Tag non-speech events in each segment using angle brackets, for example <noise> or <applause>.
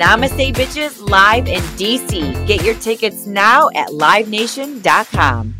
Namaste Bitches live in DC. Get your tickets now at livenation.com.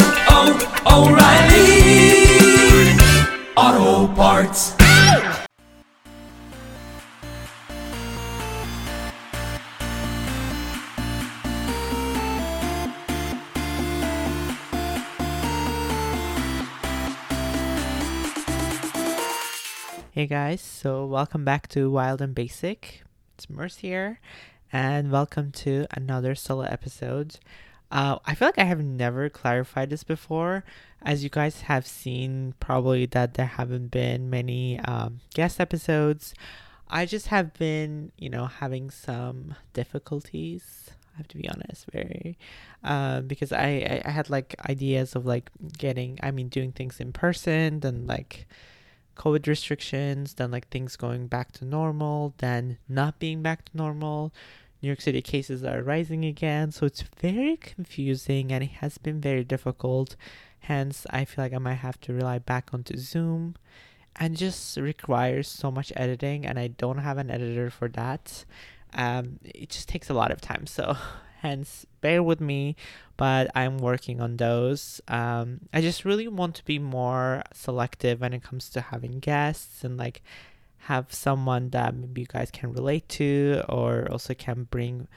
Hey guys, so welcome back to Wild and Basic. It's Merce here, and welcome to another solo episode. Uh, I feel like I have never clarified this before. As you guys have seen, probably that there haven't been many um, guest episodes. I just have been, you know, having some difficulties. I have to be honest, very, uh, because I, I I had like ideas of like getting, I mean, doing things in person, then like COVID restrictions, then like things going back to normal, then not being back to normal. New York City cases are rising again, so it's very confusing and it has been very difficult. Hence, I feel like I might have to rely back onto Zoom and just requires so much editing, and I don't have an editor for that. Um, it just takes a lot of time, so <laughs> hence bear with me but i'm working on those. Um, i just really want to be more selective when it comes to having guests and like have someone that maybe you guys can relate to or also can bring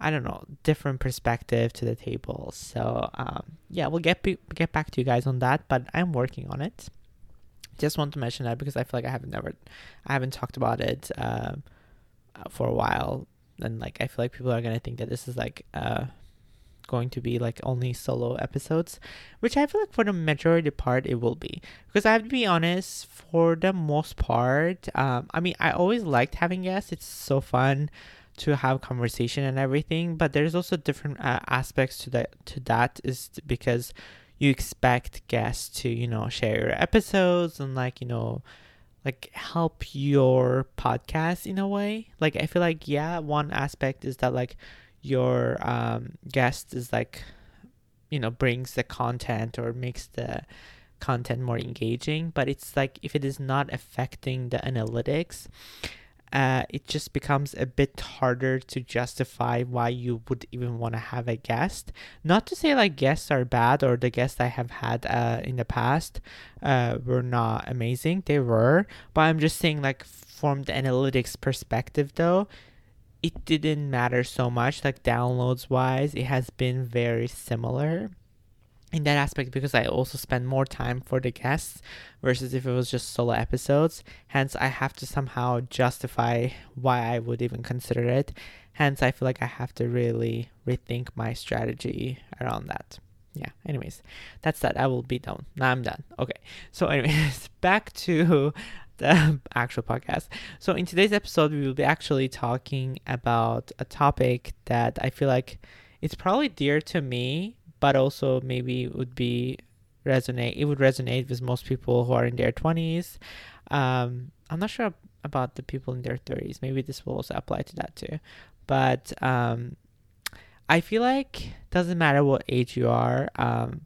i don't know different perspective to the table. So um, yeah we'll get be- get back to you guys on that but i'm working on it. Just want to mention that because i feel like i haven't never i haven't talked about it um, for a while and like I feel like people are gonna think that this is like uh going to be like only solo episodes, which I feel like for the majority part it will be. Because I have to be honest, for the most part, um, I mean I always liked having guests. It's so fun to have conversation and everything, but there's also different uh, aspects to that. To that is because you expect guests to you know share your episodes and like you know like help your podcast in a way? Like i feel like yeah one aspect is that like your um guest is like you know brings the content or makes the content more engaging but it's like if it is not affecting the analytics uh, it just becomes a bit harder to justify why you would even want to have a guest. Not to say like guests are bad or the guests I have had uh, in the past uh, were not amazing. They were, but I'm just saying like from the analytics perspective though, it didn't matter so much. Like downloads wise, it has been very similar in that aspect because I also spend more time for the guests versus if it was just solo episodes. Hence, I have to somehow justify why I would even consider it. Hence, I feel like I have to really rethink my strategy around that. Yeah, anyways, that's that. I will be done. Now I'm done. Okay, so, anyways, <laughs> back to the actual podcast. So, in today's episode, we will be actually talking about a topic that I feel like it's probably dear to me but also maybe would be resonate it would resonate with most people who are in their 20s um, i'm not sure about the people in their 30s maybe this will also apply to that too. But um, i feel like doesn't matter what age you are um,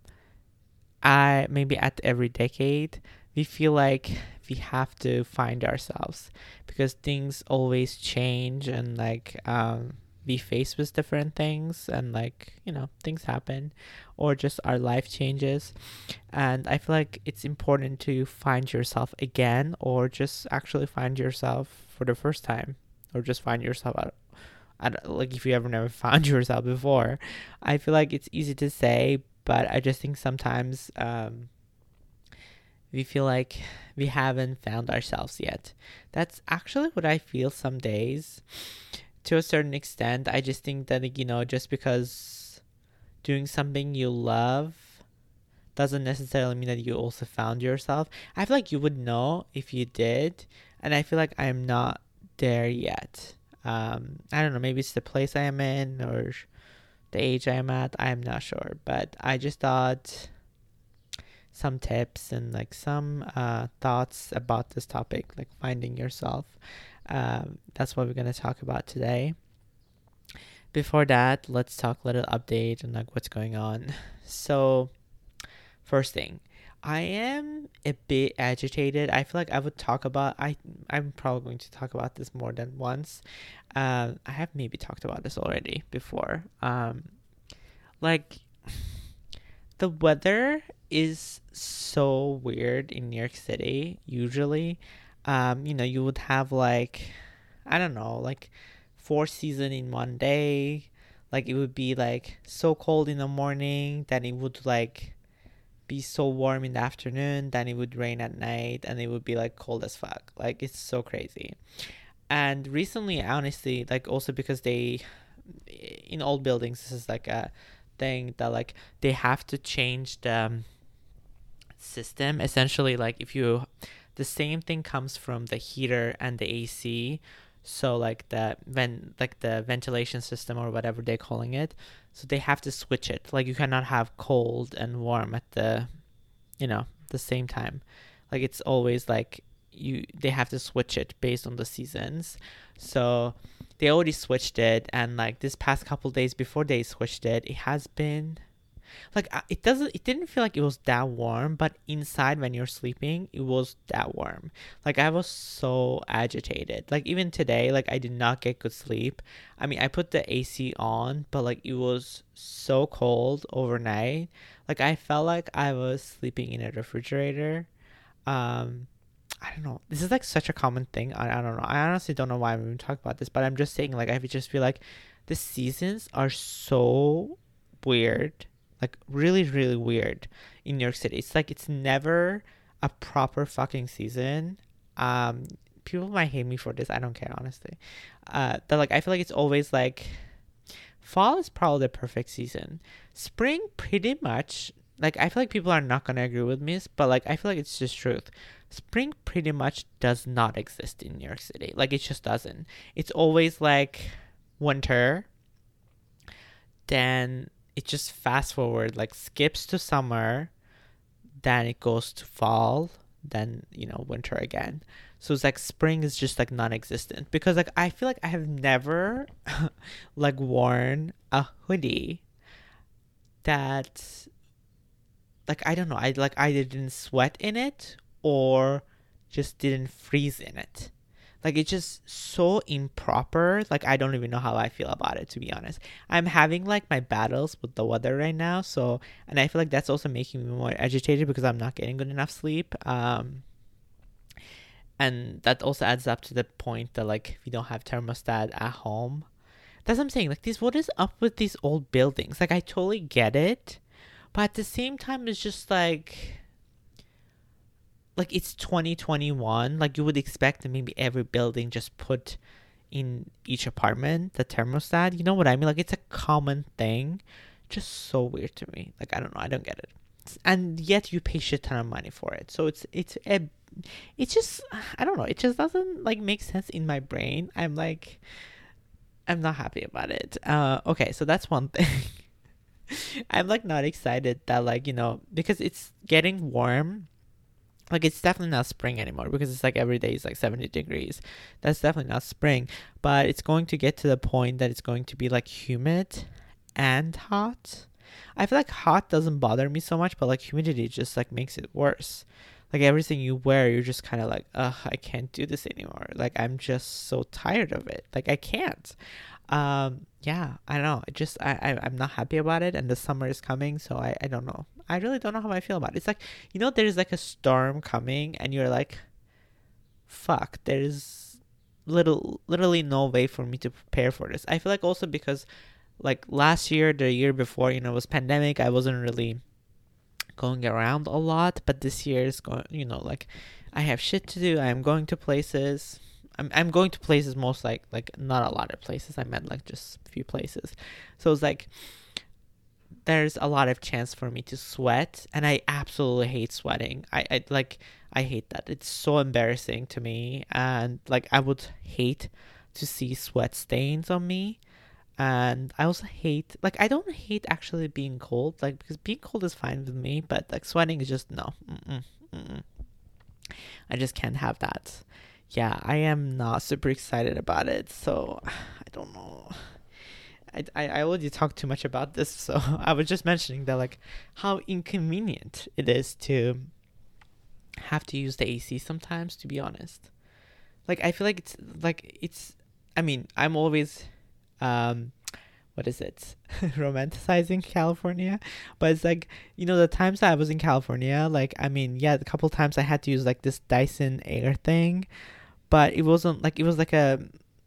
i maybe at every decade we feel like we have to find ourselves because things always change and like um, be faced with different things and like you know things happen or just our life changes and i feel like it's important to find yourself again or just actually find yourself for the first time or just find yourself out like if you ever never <laughs> found yourself before i feel like it's easy to say but I just think sometimes um, we feel like we haven't found ourselves yet. That's actually what I feel some days. To a certain extent, I just think that, you know, just because doing something you love doesn't necessarily mean that you also found yourself. I feel like you would know if you did, and I feel like I'm not there yet. Um, I don't know, maybe it's the place I am in or the age I am at. I'm not sure, but I just thought some tips and like some uh, thoughts about this topic, like finding yourself. Um, that's what we're gonna talk about today. Before that, let's talk a little update on like what's going on. <laughs> So, first thing, I am a bit agitated. I feel like I would talk about I I'm probably going to talk about this more than once. Um, I have maybe talked about this already before. Um, like <sighs> the weather is so weird in New York City usually. Um, you know, you would have like I don't know, like four season in one day. Like it would be like so cold in the morning, then it would like be so warm in the afternoon, then it would rain at night and it would be like cold as fuck. Like it's so crazy. And recently honestly, like also because they in old buildings this is like a thing that like they have to change the um, system essentially like if you the same thing comes from the heater and the AC so like the when like the ventilation system or whatever they're calling it. So they have to switch it. Like you cannot have cold and warm at the you know the same time. Like it's always like you they have to switch it based on the seasons. So they already switched it and like this past couple days before they switched it it has been like it doesn't it didn't feel like it was that warm but inside when you're sleeping it was that warm like i was so agitated like even today like i did not get good sleep i mean i put the ac on but like it was so cold overnight like i felt like i was sleeping in a refrigerator um I don't know. This is like such a common thing. I, I don't know. I honestly don't know why I'm even talking about this, but I'm just saying like I just feel like the seasons are so weird like really really weird in New York City. It's like it's never a proper fucking season. Um, people might hate me for this. I don't care honestly. Uh, but like I feel like it's always like fall is probably the perfect season. Spring pretty much like I feel like people are not gonna agree with me, but like I feel like it's just truth. Spring pretty much does not exist in New York City. Like it just doesn't. It's always like winter. Then it just fast forward like skips to summer then it goes to fall then you know winter again. So it's like spring is just like non-existent because like i feel like i have never <laughs> like worn a hoodie that like i don't know i like i didn't sweat in it or just didn't freeze in it like it's just so improper. Like I don't even know how I feel about it to be honest. I'm having like my battles with the weather right now, so and I feel like that's also making me more agitated because I'm not getting good enough sleep. Um and that also adds up to the point that like we don't have thermostat at home. That's what I'm saying. Like this what is up with these old buildings? Like I totally get it. But at the same time it's just like like it's 2021 like you would expect that maybe every building just put in each apartment the thermostat you know what i mean? Like it's a common thing. Just so weird to me. Like i don't know. I don't get it. And yet you pay shit ton of money for it. So it's it's a it's just i don't know. It just doesn't like make sense in my brain. I'm like i'm not happy about it. Uh okay. So that's one <laughs> thing. I'm like not excited that like you know because it's getting warm like it's definitely not spring anymore because it's like every day is like 70 degrees. That's definitely not spring but it's going to get to the point that it's going to be like humid and hot. I feel like hot doesn't bother me so much but like humidity just like makes it worse. Like everything you wear you're just kind of like ugh i can't do this anymore. Like i'm just so tired of it. Like i can't um yeah i don't know it just I, I i'm not happy about it and the summer is coming so i i don't know I really don't know how I feel about it. It's like, you know, there's like a storm coming and you're like, fuck, there's little, literally no way for me to prepare for this. I feel like also because like last year, the year before, you know, was pandemic. I wasn't really going around a lot, but this year is going, you know, like I have shit to do. I'm going to places. I'm I'm going to places most like like not a lot of places. I meant like just a few places. So it's like there's a lot of chance for me to sweat and I absolutely hate sweating. I, I like I hate that. It's so embarrassing to me and like I would hate to see sweat stains on me. And I also hate like I don't hate actually being cold like because being cold is fine with me, but like sweating is just no. Mm-mm, mm-mm. I just can't have that. Yeah, I am not super excited about it. So <sighs> I don't know. I, I, I already talked too much about this, so <laughs> I was just mentioning that like how inconvenient it is to have to use the AC sometimes. To be honest, like I feel like it's like it's. I mean, I'm always, um, what is it, <laughs> romanticizing California, but it's like you know the times that I was in California, like I mean, yeah, a couple times I had to use like this Dyson Air thing, but it wasn't like it was like a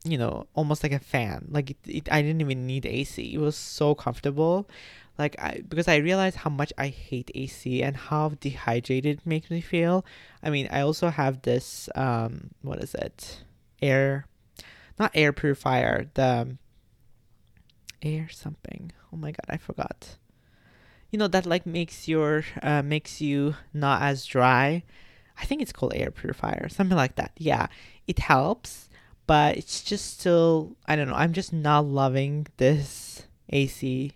you know, almost like a fan. Like it, it, I didn't even need AC. It was so comfortable. Like I because I realized how much I hate AC and how dehydrated it makes me feel. I mean, I also have this um what is it? Air not air purifier, the air something. Oh my god, I forgot. You know that like makes your uh makes you not as dry. I think it's called air purifier, something like that. Yeah, it helps but it's just still I don't know. I'm just not loving this AC.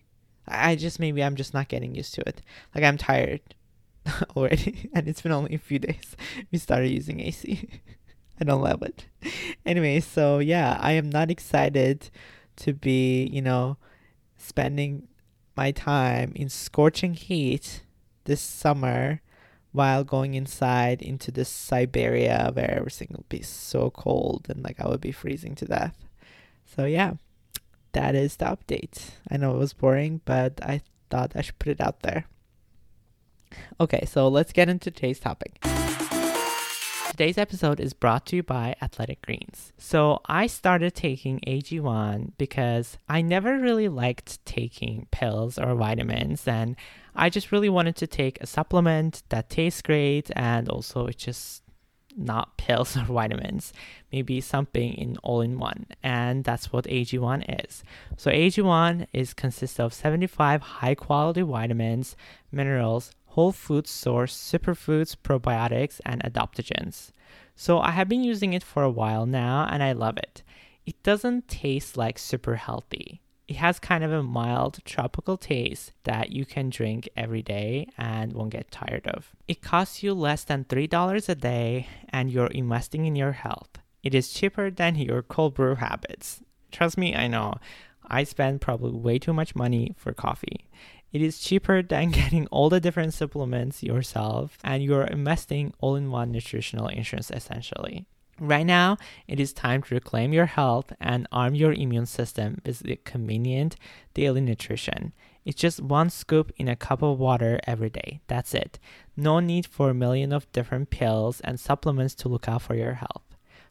I just maybe I'm just not getting used to it. Like I'm tired <laughs> already, <laughs> and it's been only a few days we started using AC. <laughs> I don't love it. Anyway, so yeah, I am not excited to be, you know, spending my time in scorching heat this summer while going inside into the Siberia where everything will be so cold and like I would be freezing to death. So yeah, that is the update. I know it was boring, but I thought I should put it out there. Okay, so let's get into today's topic. Today's episode is brought to you by Athletic Greens. So, I started taking AG1 because I never really liked taking pills or vitamins, and I just really wanted to take a supplement that tastes great and also it's just not <laughs> pills or vitamins, maybe something in all in one. And that's what AG1 is. So AG1 is consists of 75 high quality vitamins, minerals, whole food source, superfoods, probiotics, and adaptogens. So I have been using it for a while now and I love it. It doesn't taste like super healthy it has kind of a mild tropical taste that you can drink every day and won't get tired of. It costs you less than $3 a day and you're investing in your health. It is cheaper than your cold brew habits. Trust me, I know. I spend probably way too much money for coffee. It is cheaper than <laughs> getting all the different supplements yourself, and you're investing all in one nutritional insurance essentially. Right now, it is time to reclaim your health and arm your immune system with the convenient daily nutrition. It's just one scoop in a cup of water every day. That's it. No need for a million of different pills and supplements to look out for your health.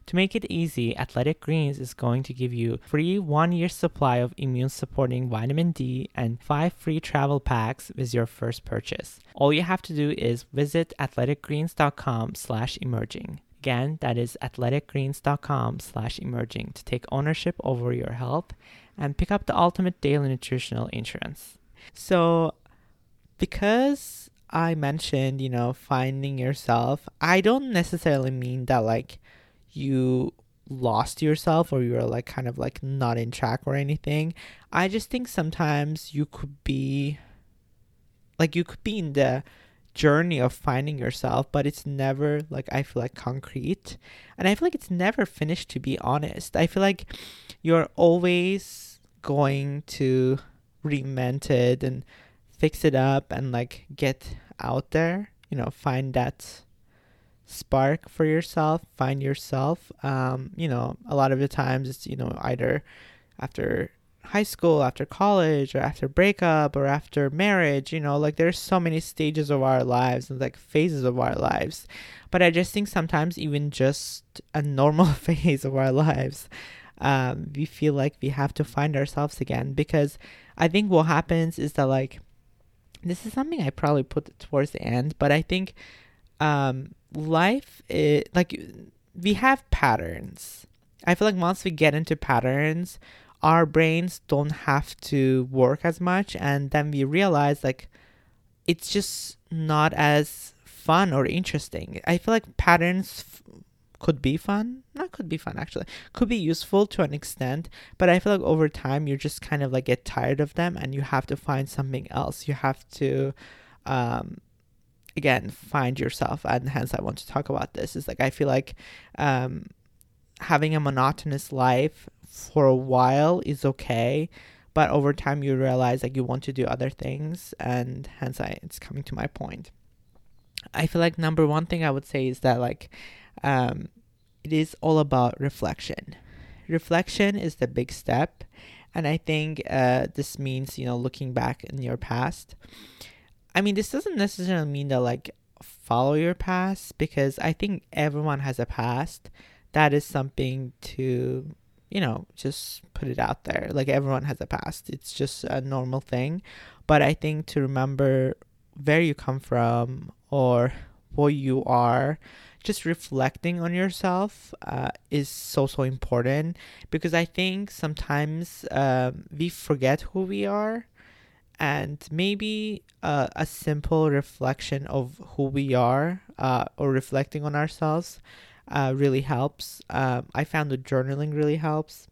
To make it easy, Athletic Greens is going to give you free one year supply of immune supporting vitamin D and five free travel packs with your first purchase. All you have to do is visit athleticgreens.com slash emerging. Again, that is athleticgreens.com slash emerging to take ownership over your health and pick up the ultimate daily nutritional insurance. So, because I mentioned, you know, finding yourself, I don't necessarily mean that like you lost yourself or you're like kind of like not in track or anything. I just think sometimes you could be like you could be in the journey of finding yourself, but it's never like I feel like concrete. And I feel like it's never finished to be honest. I feel like you're always going to reinvent it and fix it up and like get out there, you know, find that spark for yourself, find yourself. Um, you know, a lot of the times it's, you know, either after high school, after college, or after breakup, or after marriage. You know, like there's so many stages of our lives and like phases of our lives. But I just think sometimes even just a normal <laughs> phase of our lives, um, we feel like we have to find ourselves again because I think what happens is that like this is something I probably put towards the end, but I think um, life is like we have patterns. I feel like once we get into patterns, our brains don't have to work as much, and then we realize like it's just not as fun or interesting. I feel like patterns f- could be fun. Not could be fun actually. Could be useful to an extent, but I feel like over time you just kind of like get tired of them and you have to find something else. You have to um again find yourself and hence I want to talk about this. Is like I feel like um having a monotonous life for a while is okay, but over time you realize like you want to do other things and hence I it's coming to my point. I feel like number one thing I would say is that like um, it is all about reflection. Reflection is the big step, and I think uh, this means you know looking back in your past. I mean, this doesn't necessarily mean that like follow your past because I think everyone has a past. That is something to you know just put it out there. Like everyone has a past. It's just a normal thing, but I think to remember where you come from or what you are just reflecting on yourself uh, is so so important because i think sometimes um, we forget who we are and maybe uh, a simple reflection of who we are uh, or reflecting on ourselves uh, really helps. Um, i found that journaling really helps.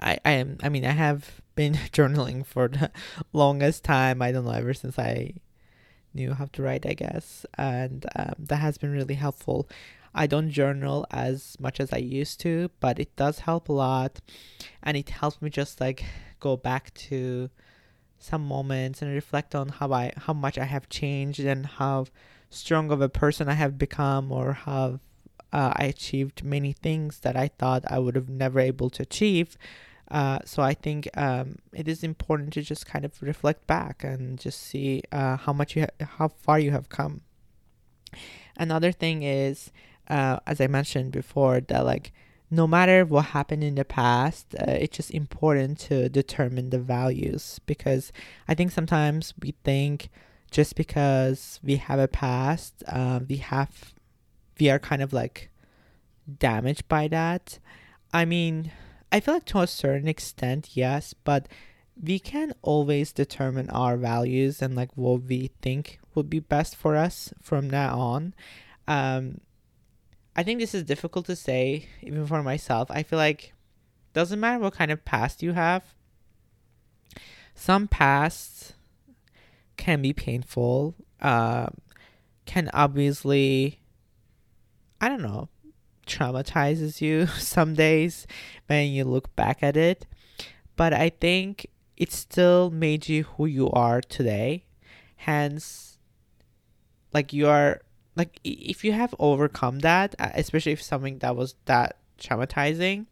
I, I am I mean I have <laughs> been <laughs> journaling for the longest time. I don't know ever since I knew how to write, I guess, and um, that has been really helpful. I don't journal as much as I used to, but it does help a lot, and it helps me just like go back to some moments and reflect on how I how much I have changed and how strong of a person I have become, or how uh, I achieved many things that I thought I would have never able to achieve uh, so I think um, it is important to just kind of reflect back and just see uh, how much you ha- how far you have come. Another thing is, uh, as I mentioned before, that like no matter what happened in the past, uh, it's just important to determine the values because I think sometimes we think just because we have a past, uh, we have we are kind of like damaged by that. I mean I feel like to a certain extent, yes, but we can always determine our values and like what we think would be best for us from now on. Um, I think this is difficult to say, even for myself. I feel like doesn't matter what kind of past you have. Some pasts can be painful. Uh, can obviously, I don't know, traumatizes you <laughs> some days when you look back at it. But I think it still made you who you are today. Hence, like you are, like if you have overcome that, uh, especially if something that was that traumatizing,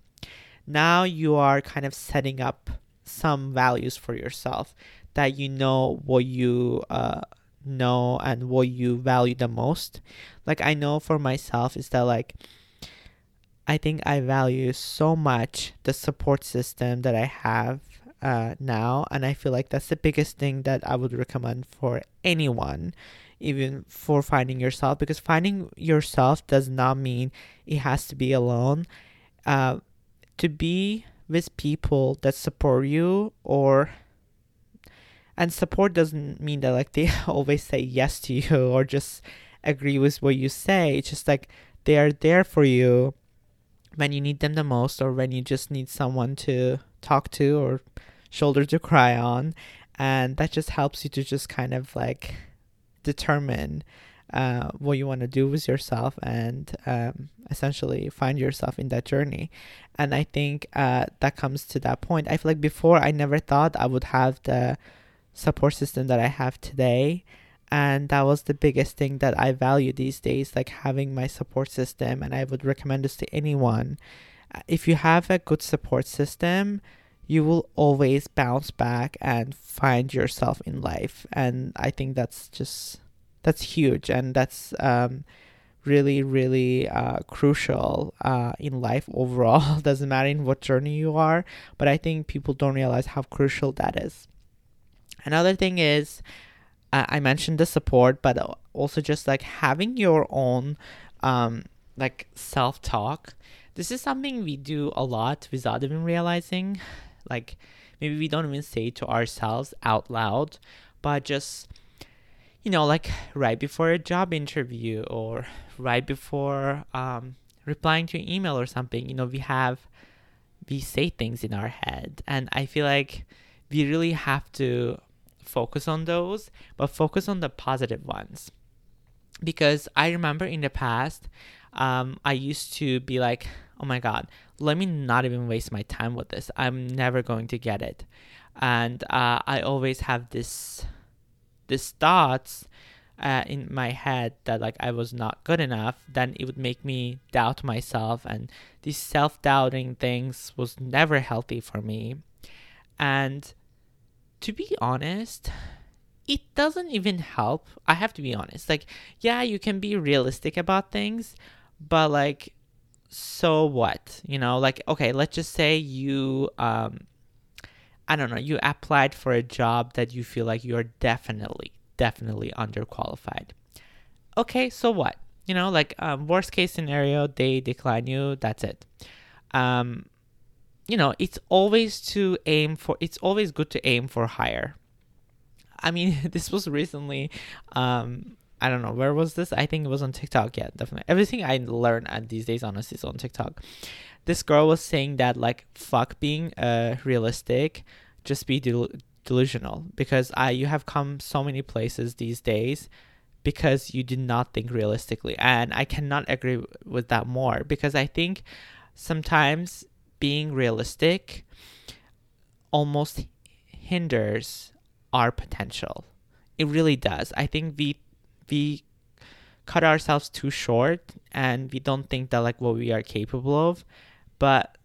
now you are kind of setting up some values for yourself that you know what you uh, know and what you value the most. Like I know for myself is that like I think I value so much the support system that I have uh, now, and I feel like that's the biggest thing that I would recommend for anyone, even for finding yourself, because finding yourself does not mean it has to be alone. Uh, to be with people that support you or and support doesn't mean that like they <laughs> always say yes to you <laughs> or just agree with what you say. It's just like they are there for you when you need them the most or when you just need someone to talk to or shoulder to cry on. And that just helps you to just kind of like determine uh, what you want to do with yourself and um, essentially find yourself in that journey. And i think uh, that comes to that point. I feel like before i never thought i would have the support system that i have today and that was the biggest thing that I value these days like having my support system and I would recommend this to anyone uh, if you have a good support system you will always bounce back and find yourself in life and I think that's just that's huge and that's um, really, really uh, crucial uh, in life overall. <laughs> Doesn't matter in what journey you are, but I think people don't realize how crucial that is. Another thing is, uh, I mentioned the support, but also just like having your own um, like self talk. This is something we do a lot without even realizing. Like maybe we don't even say to ourselves out loud, but just you know, like right before a job interview or right before um, replying to an email or something, you know, we have, we say things in our head. And I feel like we really have to focus on those, but focus on the positive ones. Because I remember in the past, um, I used to be like, oh my God, let me not even waste my time with this. I'm never going to get it. And uh, I always have this this thoughts uh, in my head that like I was not good enough, then it would make me doubt myself, and these self-doubting things was never healthy for me. And to be honest, it doesn't even help. I have to be honest. Like, yeah, you can be realistic about things, but like, so what? You know, like, okay, let's just say you um I don't know, you applied for a job that you feel like you're definitely, definitely underqualified. Okay, so what? You know, like um, worst case scenario, they decline you. That's it. Um, you know, it's always to aim for. It's always good to aim for higher. I mean, <laughs> this was recently. Um, I don't know where was this. I think it was on TikTok. Yeah, definitely. Everything I learn at these days, honestly, is on TikTok this girl was saying that like fuck being uh realistic, just be del- delusional because I you have come so many places these days because you did not think realistically and I cannot agree with that more because I think sometimes being realistic almost hinders our potential. It really does. I think we we cut ourselves too short and we don't think that like what we are capable of but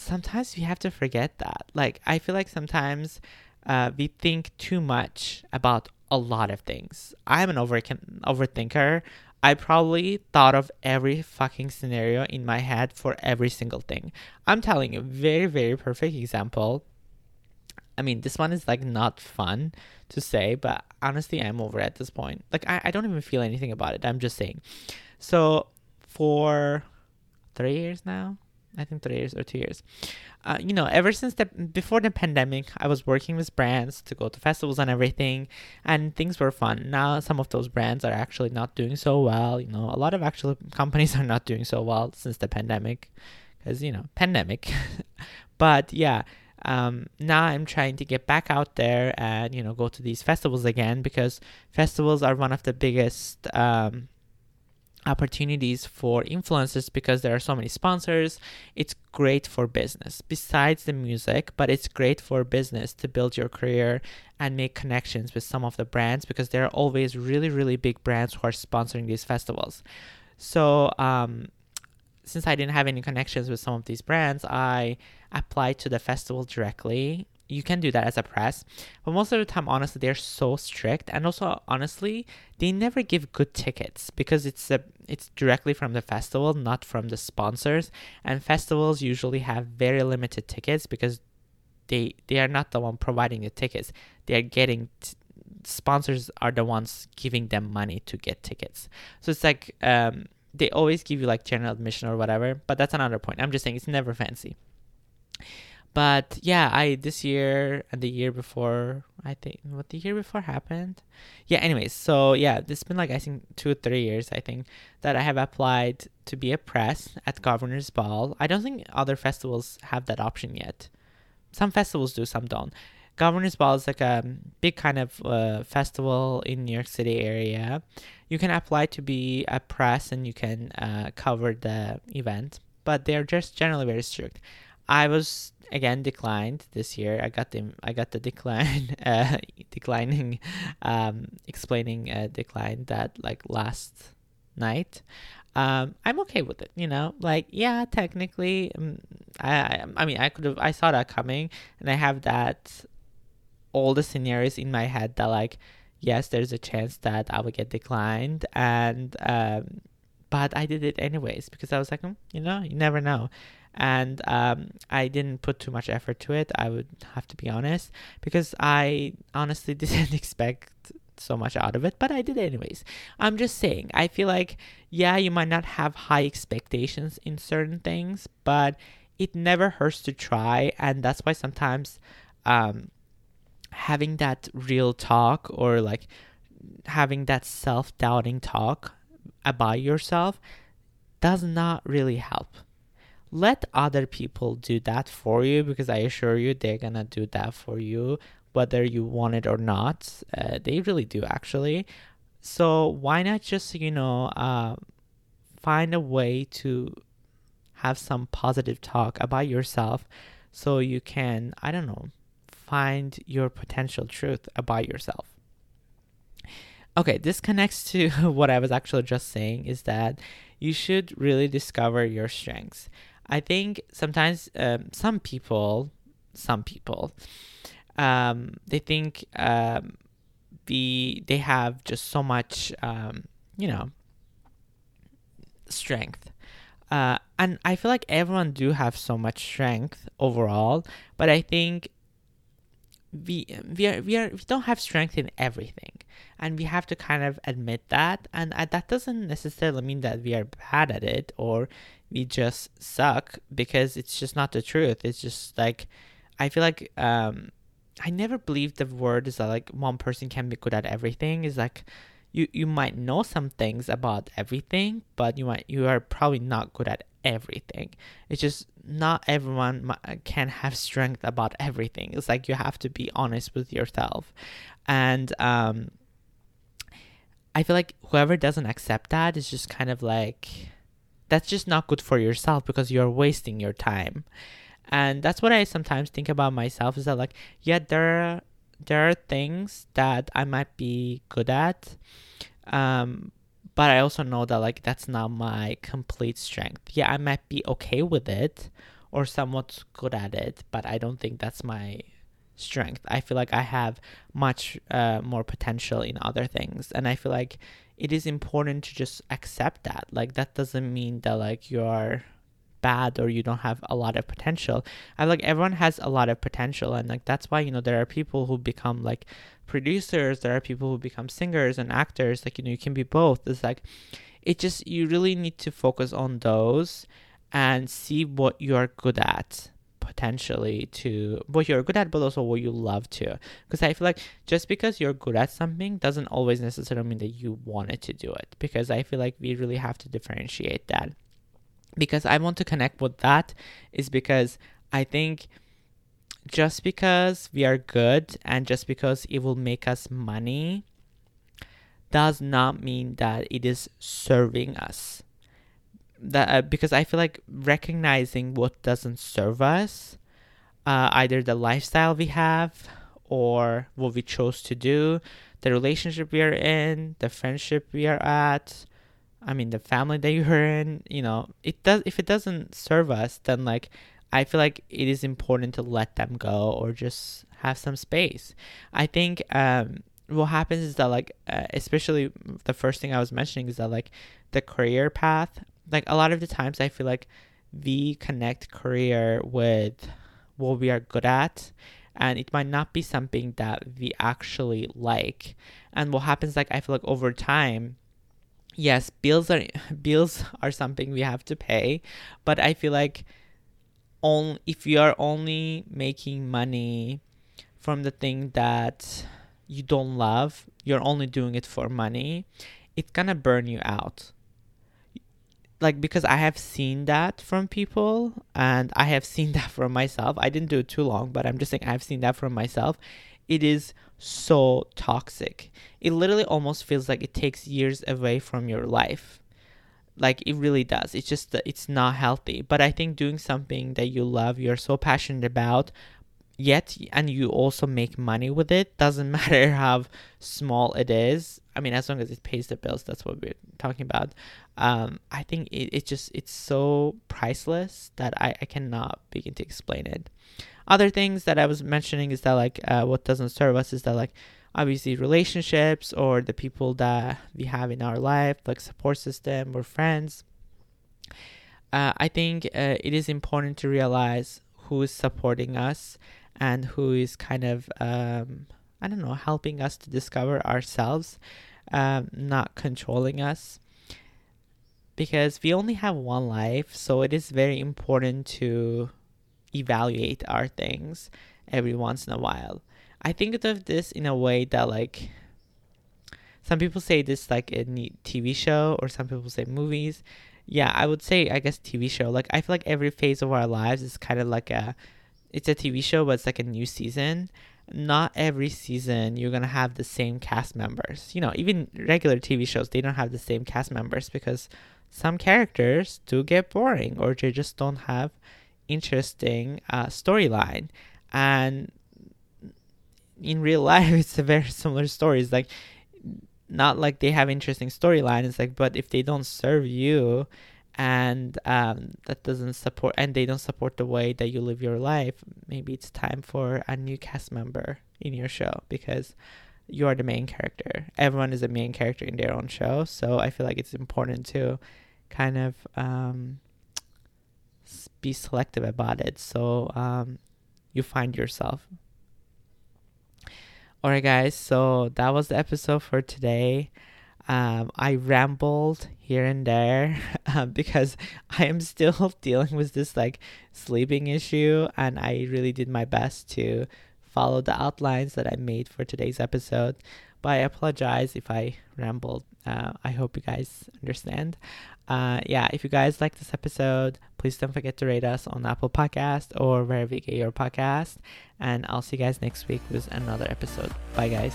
sometimes we have to forget that. Like, I feel like sometimes uh, we think too much about a lot of things. I'm an over overthinker. I probably thought of every fucking scenario in my head for every single thing. I'm telling you, very, very perfect example. I mean, this one is like not fun to say, but honestly, I'm over at this point. Like, I, I don't even feel anything about it. I'm just saying. So, for three years now, I think three years or two years. Uh, you know, ever since the before the pandemic, I was working with brands to go to festivals and everything, and things were fun. Now some of those brands are actually not doing so well. You know, a lot of actual <laughs> companies are not doing so well since the pandemic, because you know, pandemic. <laughs> but yeah, um, now I'm trying to get back out there and you know go to these festivals again because festivals are one of the biggest um, opportunities for influencers because there are so many sponsors. It's great for business besides the music, but it's great for business to build your career and make connections with some of the brands because there are always really, really big brands who are sponsoring these festivals. So, um, since I didn't have any connections with some of these brands, I applied to the festival directly you can do that as a press but most of the time honestly they're so strict and also honestly they never give good tickets because it's a it's directly from the festival not from the sponsors and festivals usually have very limited tickets because they they are not the one providing the tickets. They are getting t- sponsors are the ones giving them money to get tickets. So it's like um they always give you like general admission or whatever but that's another point. I'm just saying it's never fancy but yeah, I this year and the year before, I think what the year before happened. Yeah, anyways, so yeah, this has been like I think two or three years I think that I have applied to be a press at Governor's Ball. I don't think other festivals have that option yet. Some festivals do, some don't. Governor's Ball is like a big kind of uh, festival in New York City area. You can apply to be a press and you can uh, cover the event, but they're just generally very strict. I was again declined this year. I got the I got the decline <laughs> uh, declining um, explaining a decline that like last night. Um, I'm okay with it, you know. Like, yeah, technically, um, I, I, mean, I could have, I saw that coming, and I have that, all the scenarios in my head that like, yes, there's a chance that I will get declined, and um, but I did it anyways because I was like, "Hmm, you know, you never know. And um, I didn't put too much effort to it. I would have to be honest because I honestly <laughs> didn't expect so much out of it, but I did anyways. I'm just saying, I feel like, yeah, you might not have high expectations in certain things, but it never hurts to try. And that's why sometimes um, having that real talk or like having that self doubting talk about yourself does not really help. Let other people do that for you because I assure you they're gonna do that for you whether you want it or not. Uh, they really do actually. So why not just you know uh, find a way to have some positive talk about yourself so you can I don't know find your potential truth about yourself. Okay, this connects to <laughs> what I was actually just saying is that you should really discover your strengths. I think sometimes um, some people, some people, um, they think um, the they have just so much, um, you know, strength. Uh, and I feel like everyone do have so much strength overall, but I think we we are, we are we don't have strength in everything and we have to kind of admit that and uh, that doesn't necessarily mean that we are bad at it or we just suck because it's just not the truth. It's just like i feel like um i never believed the word is that like one person can be good at everything. Is like you you might know some things about everything but you might you are probably not good at everything. It's just not everyone can have strength about everything. It's like you have to be honest with yourself. And um i feel like whoever doesn't accept that is just kind of like that's just not good for yourself because you're wasting your time and that's what i sometimes think about myself is that like yeah there are there are things that i might be good at um but I also know that like that's not my complete strength. Yeah, I might be okay with it or somewhat good at it, but I don't think that's my strength. I feel like I have much uh, more potential in other things, and I feel like it is important to just accept that. Like that doesn't mean that like you're bad or you don't have a lot of potential. I like everyone has a lot of potential and like that's why you know there are people who become like producers, there are people who become singers and actors. Like you know you can be both. It's like it just you really need to focus on those and see what you are good at potentially to what you're good at but also what you love to because i feel like just because you're good at something doesn't always necessarily mean that you wanted to do it because i feel like we really have to differentiate that because I want to connect with that is because I think just because we are good and just because it will make us money does not mean that it is serving us. That uh, because I feel like recognizing what doesn't serve us, uh, either the lifestyle we have or what we chose to do, the relationship we are in, the friendship we are at, I mean the family that you're in, you know, it does if it doesn't serve us, then like I feel like it is important to let them go or just have some space. I think um what happens is that like uh, especially the first thing I was mentioning is that like the career path, like a lot of the times I feel like we connect career with what we are good at and it might not be something that we actually like. And what happens like I feel like over time yes, bills are <laughs> bills are something we have to pay, but I feel like only if you are only making money from the thing that you don't love, you're only doing it for money, it's gonna burn you out. Like because I have seen that from people and I have seen <laughs> that from myself. I didn't do it too long, but I'm just saying I've seen that from myself. It is so toxic. It literally almost feels like it takes years away from your life. Like it really does. It's just it's not healthy. But I think doing something that you love, you're so passionate about, yet and you also make money with it doesn't <laughs> matter how small it is. I mean as long as it pays the bills that's what we're talking about. Um, i think it, it just it's so priceless that I, I cannot begin to explain it. Other things that I was mentioning is that like uh, what doesn't serve us is that like obviously relationships or the people that we have in our life, like support system or friends. Uh, I think uh, it is important to realize who is supporting us and who is kind of um, I don't know helping us to discover ourselves, um, not controlling us. Because we only have one life, so it is very important to evaluate our things every once in a while. I think of this in a way that like some people say this like a TV show or some people say movies. Yeah, I would say I guess TV show. Like I feel like every phase of our lives is kind of like a it's a TV show but it's like a new season. Not every season you're to have the same cast members. You know, even regular TV shows they don't have the same cast members because some characters do get boring or they just don't have interesting uh, storyline and in real <laughs> life it's a very similar story it's like not like they have interesting storyline it's like but if they don't serve you and um, that doesn't support and they don't support the way that you live your life maybe it's time for a new cast member in your show because you are the main character. Everyone is a main character in their own show so i feel like it's important to kind of um, be selective about it. So um, you find yourself. All right guys so that was the episode for today um, i rambled here and there <laughs> um, because i am still <laughs> dealing with this like sleeping issue and i really did my best to follow the outlines that i made for today's episode but i apologize if i rambled uh, i hope you guys understand uh, yeah, if you guys like this episode, please don't forget to rate us on Apple Podcast or wherever you get your podcast. And I'll see you guys next week with another episode. Bye, guys.